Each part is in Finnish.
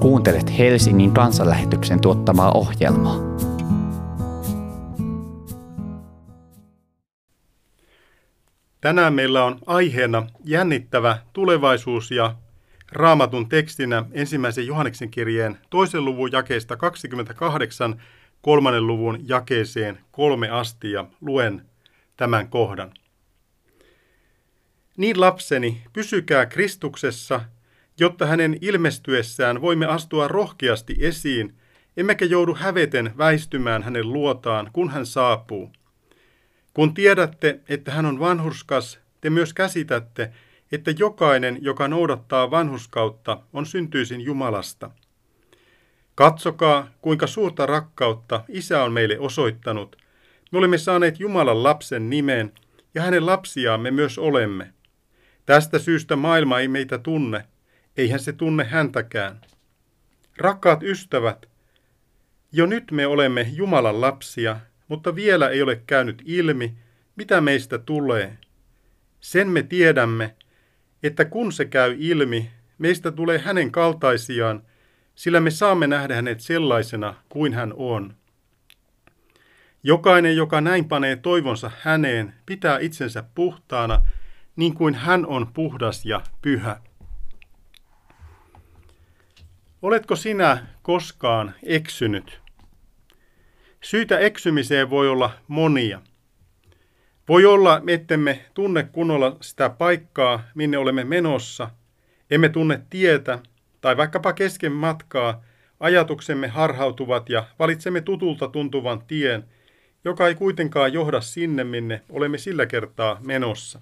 Kuuntelet Helsingin kansanlähetyksen tuottamaa ohjelmaa. Tänään meillä on aiheena jännittävä tulevaisuus ja raamatun tekstinä ensimmäisen Johanneksen kirjeen toisen luvun jakeesta 28 kolmannen luvun jakeeseen kolme asti ja luen tämän kohdan. Niin lapseni, pysykää Kristuksessa, jotta hänen ilmestyessään voimme astua rohkeasti esiin, emmekä joudu häveten väistymään hänen luotaan, kun hän saapuu. Kun tiedätte, että hän on vanhurskas, te myös käsitätte, että jokainen, joka noudattaa vanhuskautta, on syntyisin Jumalasta. Katsokaa, kuinka suurta rakkautta Isä on meille osoittanut. Me olemme saaneet Jumalan lapsen nimen, ja hänen lapsiaan me myös olemme. Tästä syystä maailma ei meitä tunne, eihän se tunne häntäkään. Rakkaat ystävät, jo nyt me olemme Jumalan lapsia, mutta vielä ei ole käynyt ilmi, mitä meistä tulee. Sen me tiedämme, että kun se käy ilmi, meistä tulee hänen kaltaisiaan, sillä me saamme nähdä hänet sellaisena kuin hän on. Jokainen, joka näin panee toivonsa häneen, pitää itsensä puhtaana, niin kuin hän on puhdas ja pyhä. Oletko sinä koskaan eksynyt? Syitä eksymiseen voi olla monia. Voi olla, ettemme tunne kunnolla sitä paikkaa, minne olemme menossa, emme tunne tietä, tai vaikkapa kesken matkaa ajatuksemme harhautuvat ja valitsemme tutulta tuntuvan tien, joka ei kuitenkaan johda sinne, minne olemme sillä kertaa menossa.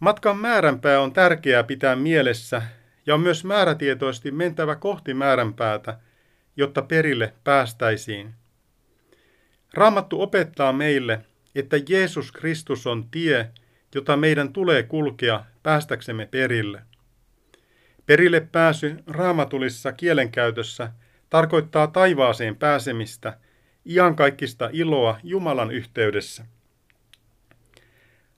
Matkan määränpää on tärkeää pitää mielessä ja on myös määrätietoisesti mentävä kohti määränpäätä, jotta perille päästäisiin. Raamattu opettaa meille, että Jeesus Kristus on tie, jota meidän tulee kulkea päästäksemme perille. Perille pääsy raamatullisessa kielenkäytössä tarkoittaa taivaaseen pääsemistä, iankaikkista iloa Jumalan yhteydessä.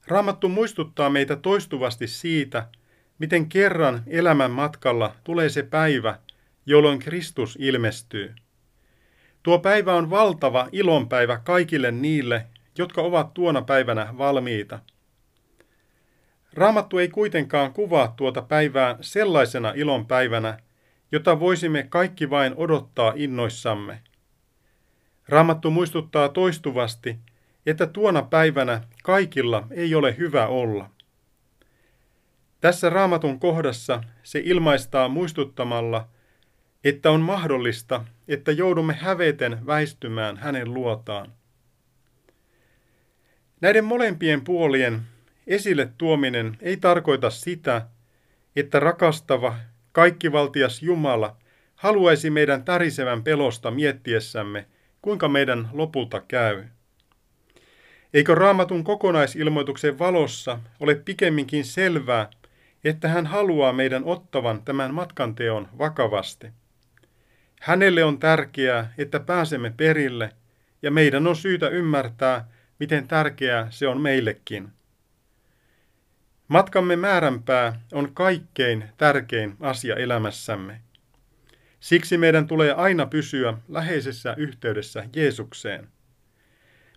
Raamattu muistuttaa meitä toistuvasti siitä, miten kerran elämän matkalla tulee se päivä, jolloin Kristus ilmestyy. Tuo päivä on valtava ilonpäivä kaikille niille, jotka ovat tuona päivänä valmiita. Raamattu ei kuitenkaan kuvaa tuota päivää sellaisena ilonpäivänä, jota voisimme kaikki vain odottaa innoissamme. Raamattu muistuttaa toistuvasti, että tuona päivänä kaikilla ei ole hyvä olla. Tässä raamatun kohdassa se ilmaistaa muistuttamalla, että on mahdollista, että joudumme häveten väistymään hänen luotaan. Näiden molempien puolien esille tuominen ei tarkoita sitä, että rakastava, kaikkivaltias Jumala haluaisi meidän tärisevän pelosta miettiessämme, kuinka meidän lopulta käy. Eikö raamatun kokonaisilmoituksen valossa ole pikemminkin selvää, että hän haluaa meidän ottavan tämän matkanteon vakavasti? Hänelle on tärkeää, että pääsemme perille, ja meidän on syytä ymmärtää, miten tärkeää se on meillekin. Matkamme määränpää on kaikkein tärkein asia elämässämme. Siksi meidän tulee aina pysyä läheisessä yhteydessä Jeesukseen.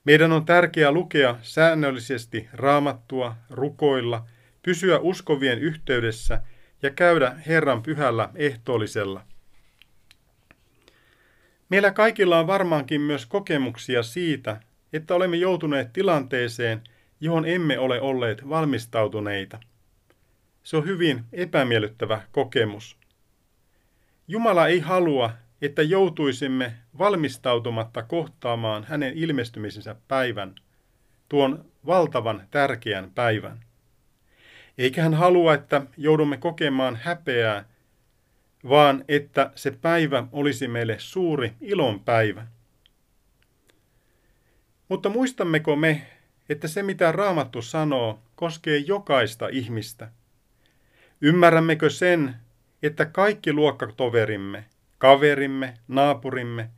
Meidän on tärkeää lukea säännöllisesti raamattua, rukoilla, pysyä uskovien yhteydessä ja käydä Herran pyhällä ehtoollisella. Meillä kaikilla on varmaankin myös kokemuksia siitä, että olemme joutuneet tilanteeseen, johon emme ole olleet valmistautuneita. Se on hyvin epämiellyttävä kokemus. Jumala ei halua, että joutuisimme valmistautumatta kohtaamaan hänen ilmestymisensä päivän, tuon valtavan tärkeän päivän. Eikä hän halua, että joudumme kokemaan häpeää, vaan että se päivä olisi meille suuri ilon päivä. Mutta muistammeko me, että se mitä Raamattu sanoo koskee jokaista ihmistä? Ymmärrämmekö sen, että kaikki luokkatoverimme, kaverimme, naapurimme,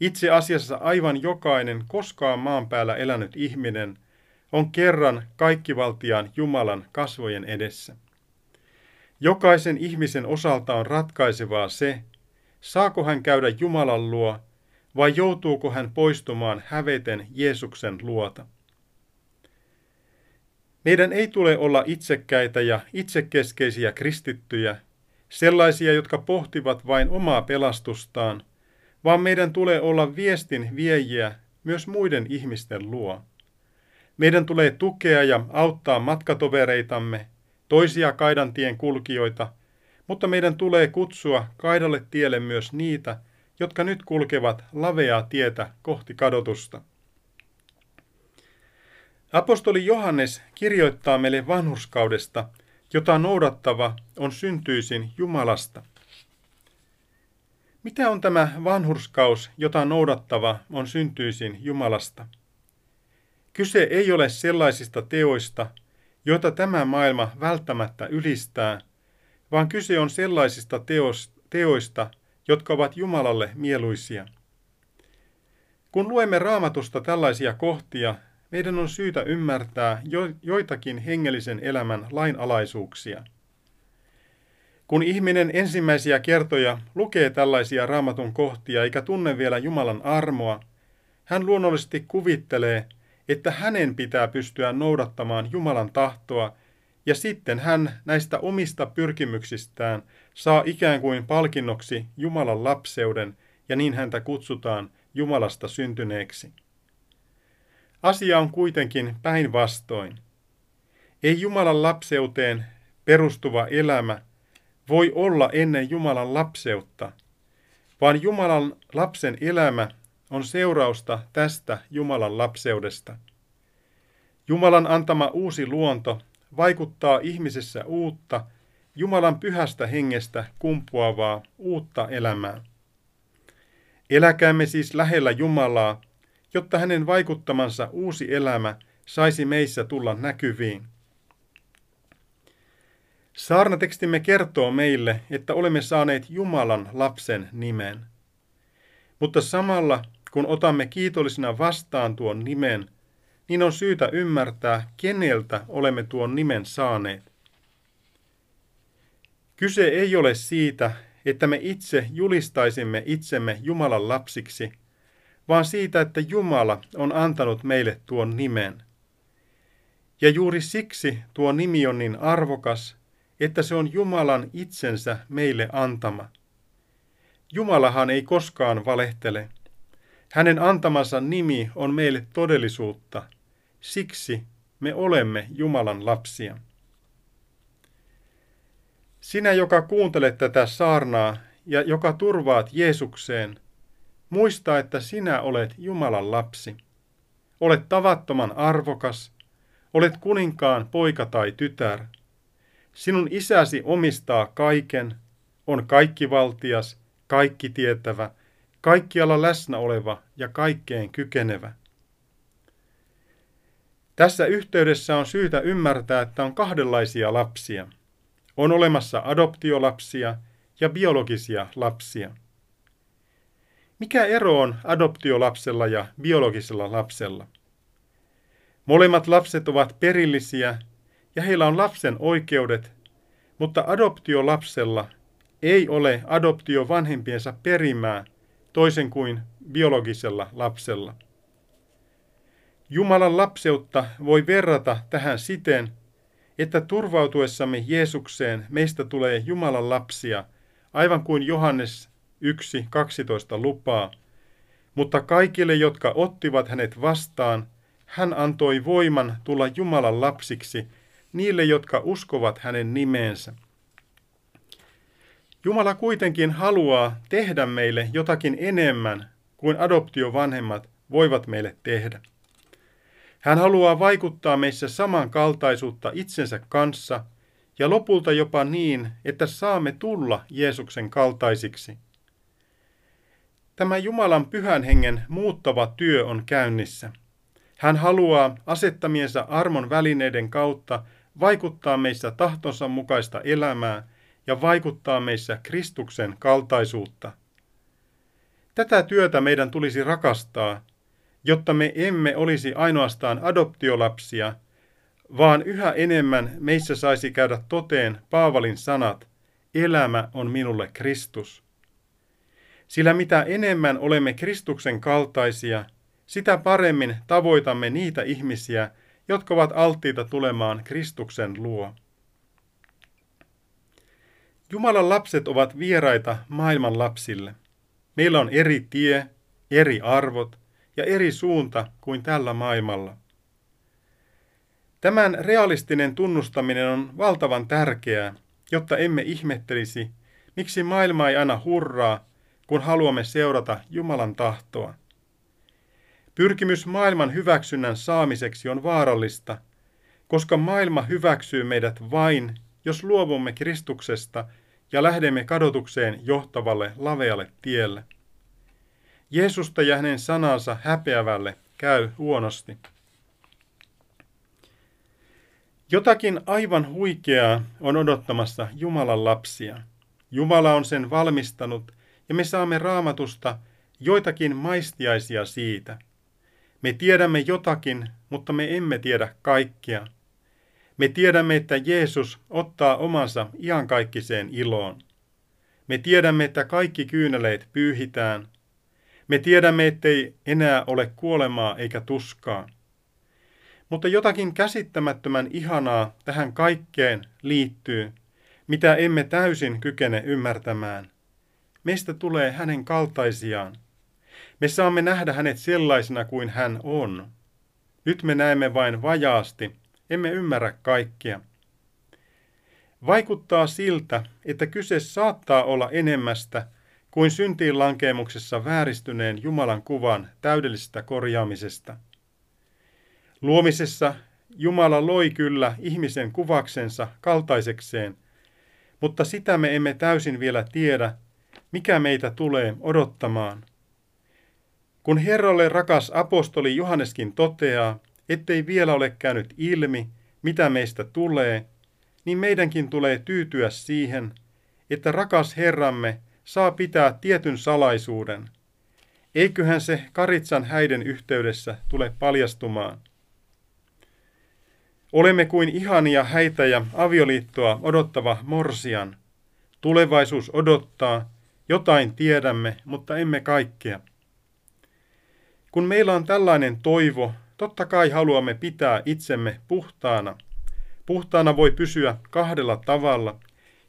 itse asiassa aivan jokainen koskaan maan päällä elänyt ihminen on kerran kaikkivaltiaan Jumalan kasvojen edessä? Jokaisen ihmisen osalta on ratkaisevaa se, saako hän käydä Jumalan luo vai joutuuko hän poistumaan häveten Jeesuksen luota. Meidän ei tule olla itsekkäitä ja itsekeskeisiä kristittyjä, sellaisia, jotka pohtivat vain omaa pelastustaan, vaan meidän tulee olla viestin viejiä myös muiden ihmisten luo. Meidän tulee tukea ja auttaa matkatovereitamme, toisia kaidantien kulkijoita, mutta meidän tulee kutsua kaidalle tielle myös niitä, jotka nyt kulkevat laveaa tietä kohti kadotusta. Apostoli Johannes kirjoittaa meille vanhurskaudesta, jota noudattava on syntyisin Jumalasta. Mitä on tämä vanhurskaus, jota noudattava on syntyisin Jumalasta? Kyse ei ole sellaisista teoista, joita tämä maailma välttämättä ylistää, vaan kyse on sellaisista teoista, jotka ovat Jumalalle mieluisia. Kun luemme raamatusta tällaisia kohtia, meidän on syytä ymmärtää jo, joitakin hengellisen elämän lainalaisuuksia. Kun ihminen ensimmäisiä kertoja lukee tällaisia raamatun kohtia eikä tunne vielä Jumalan armoa, hän luonnollisesti kuvittelee, että hänen pitää pystyä noudattamaan Jumalan tahtoa, ja sitten hän näistä omista pyrkimyksistään saa ikään kuin palkinnoksi Jumalan lapseuden, ja niin häntä kutsutaan Jumalasta syntyneeksi. Asia on kuitenkin päinvastoin. Ei Jumalan lapseuteen perustuva elämä voi olla ennen Jumalan lapseutta, vaan Jumalan lapsen elämä on seurausta tästä Jumalan lapseudesta. Jumalan antama uusi luonto vaikuttaa ihmisessä uutta, Jumalan pyhästä hengestä kumpuavaa uutta elämää. Eläkäämme siis lähellä Jumalaa, jotta hänen vaikuttamansa uusi elämä saisi meissä tulla näkyviin. Saarnatekstimme kertoo meille, että olemme saaneet Jumalan lapsen nimen. Mutta samalla, kun otamme kiitollisena vastaan tuon nimen, niin on syytä ymmärtää, keneltä olemme tuon nimen saaneet. Kyse ei ole siitä, että me itse julistaisimme itsemme Jumalan lapsiksi, vaan siitä, että Jumala on antanut meille tuon nimen. Ja juuri siksi tuo nimi on niin arvokas, että se on Jumalan itsensä meille antama. Jumalahan ei koskaan valehtele. Hänen antamansa nimi on meille todellisuutta. Siksi me olemme Jumalan lapsia. Sinä, joka kuuntelet tätä saarnaa ja joka turvaat Jeesukseen, muista, että sinä olet Jumalan lapsi. Olet tavattoman arvokas, olet kuninkaan poika tai tytär. Sinun isäsi omistaa kaiken, on kaikkivaltias, kaikki tietävä, kaikkialla läsnä oleva ja kaikkeen kykenevä. Tässä yhteydessä on syytä ymmärtää, että on kahdenlaisia lapsia. On olemassa adoptiolapsia ja biologisia lapsia. Mikä ero on adoptiolapsella ja biologisella lapsella? Molemmat lapset ovat perillisiä ja heillä on lapsen oikeudet, mutta adoptiolapsella ei ole adoptio vanhempiensa perimää toisen kuin biologisella lapsella. Jumalan lapseutta voi verrata tähän siten, että turvautuessamme Jeesukseen meistä tulee Jumalan lapsia, aivan kuin Johannes 1.12 lupaa. Mutta kaikille, jotka ottivat hänet vastaan, hän antoi voiman tulla Jumalan lapsiksi niille, jotka uskovat hänen nimeensä. Jumala kuitenkin haluaa tehdä meille jotakin enemmän kuin adoptiovanhemmat voivat meille tehdä. Hän haluaa vaikuttaa meissä samankaltaisuutta itsensä kanssa ja lopulta jopa niin, että saamme tulla Jeesuksen kaltaisiksi. Tämä Jumalan pyhän hengen muuttava työ on käynnissä. Hän haluaa asettamiensa armon välineiden kautta vaikuttaa meissä tahtonsa mukaista elämää ja vaikuttaa meissä Kristuksen kaltaisuutta. Tätä työtä meidän tulisi rakastaa, jotta me emme olisi ainoastaan adoptiolapsia, vaan yhä enemmän meissä saisi käydä toteen Paavalin sanat, elämä on minulle Kristus. Sillä mitä enemmän olemme Kristuksen kaltaisia, sitä paremmin tavoitamme niitä ihmisiä, jotka ovat alttiita tulemaan Kristuksen luo. Jumalan lapset ovat vieraita maailman lapsille. Meillä on eri tie, eri arvot ja eri suunta kuin tällä maailmalla. Tämän realistinen tunnustaminen on valtavan tärkeää, jotta emme ihmettelisi, miksi maailma ei aina hurraa, kun haluamme seurata Jumalan tahtoa. Pyrkimys maailman hyväksynnän saamiseksi on vaarallista, koska maailma hyväksyy meidät vain, jos luovumme Kristuksesta ja lähdemme kadotukseen johtavalle lavealle tielle. Jeesusta ja hänen sanansa häpeävälle käy huonosti. Jotakin aivan huikeaa on odottamassa Jumalan lapsia. Jumala on sen valmistanut ja me saamme raamatusta joitakin maistiaisia siitä. Me tiedämme jotakin, mutta me emme tiedä kaikkea. Me tiedämme, että Jeesus ottaa omansa iankaikkiseen iloon. Me tiedämme, että kaikki kyyneleet pyyhitään. Me tiedämme, ettei enää ole kuolemaa eikä tuskaa. Mutta jotakin käsittämättömän ihanaa tähän kaikkeen liittyy, mitä emme täysin kykene ymmärtämään. Meistä tulee hänen kaltaisiaan. Me saamme nähdä hänet sellaisena kuin hän on. Nyt me näemme vain vajaasti, emme ymmärrä kaikkia. Vaikuttaa siltä, että kyse saattaa olla enemmästä kuin syntiin lankeemuksessa vääristyneen Jumalan kuvan täydellisestä korjaamisesta – Luomisessa Jumala loi kyllä ihmisen kuvaksensa kaltaisekseen, mutta sitä me emme täysin vielä tiedä, mikä meitä tulee odottamaan. Kun Herralle rakas apostoli Johanneskin toteaa, ettei vielä ole käynyt ilmi, mitä meistä tulee, niin meidänkin tulee tyytyä siihen, että rakas Herramme saa pitää tietyn salaisuuden. Eiköhän se Karitsan häiden yhteydessä tule paljastumaan. Olemme kuin ihania häitä ja avioliittoa odottava morsian. Tulevaisuus odottaa, jotain tiedämme, mutta emme kaikkea. Kun meillä on tällainen toivo, totta kai haluamme pitää itsemme puhtaana. Puhtaana voi pysyä kahdella tavalla,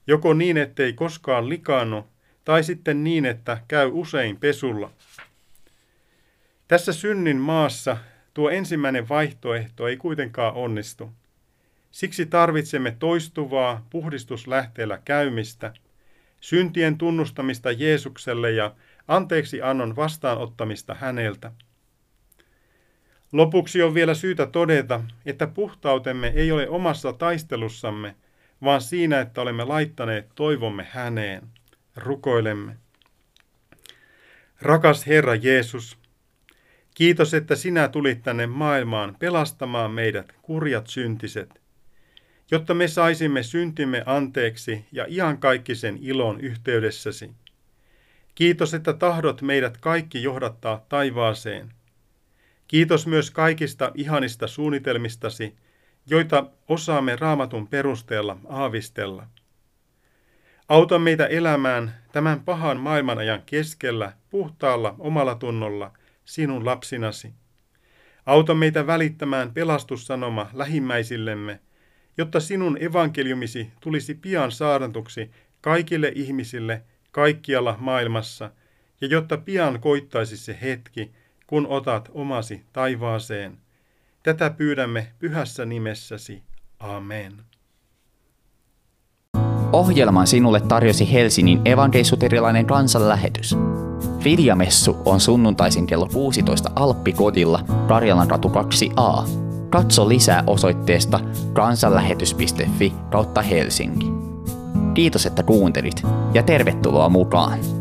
joko niin, ettei koskaan likaannu, tai sitten niin, että käy usein pesulla. Tässä synnin maassa Tuo ensimmäinen vaihtoehto ei kuitenkaan onnistu. Siksi tarvitsemme toistuvaa puhdistuslähteellä käymistä, syntien tunnustamista Jeesukselle ja anteeksi annon vastaanottamista häneltä. Lopuksi on vielä syytä todeta, että puhtautemme ei ole omassa taistelussamme, vaan siinä, että olemme laittaneet toivomme häneen. Rukoilemme. Rakas Herra Jeesus, Kiitos, että sinä tulit tänne maailmaan pelastamaan meidät kurjat syntiset, jotta me saisimme syntimme anteeksi ja iankaikkisen ilon yhteydessäsi. Kiitos, että tahdot meidät kaikki johdattaa taivaaseen. Kiitos myös kaikista ihanista suunnitelmistasi, joita osaamme raamatun perusteella aavistella. Auta meitä elämään tämän pahan maailmanajan keskellä puhtaalla omalla tunnolla – sinun lapsinasi. Auta meitä välittämään pelastussanoma lähimmäisillemme, jotta sinun evankeliumisi tulisi pian saadantuksi kaikille ihmisille kaikkialla maailmassa, ja jotta pian koittaisi se hetki, kun otat omasi taivaaseen. Tätä pyydämme pyhässä nimessäsi. Amen. Ohjelman sinulle tarjosi Helsingin evankeisuterilainen kansanlähetys. Viljamessu on sunnuntaisin kello 16 Alppikodilla Karjalan ratu 2a. Katso lisää osoitteesta kansanlähetys.fi kautta Helsinki. Kiitos, että kuuntelit ja tervetuloa mukaan!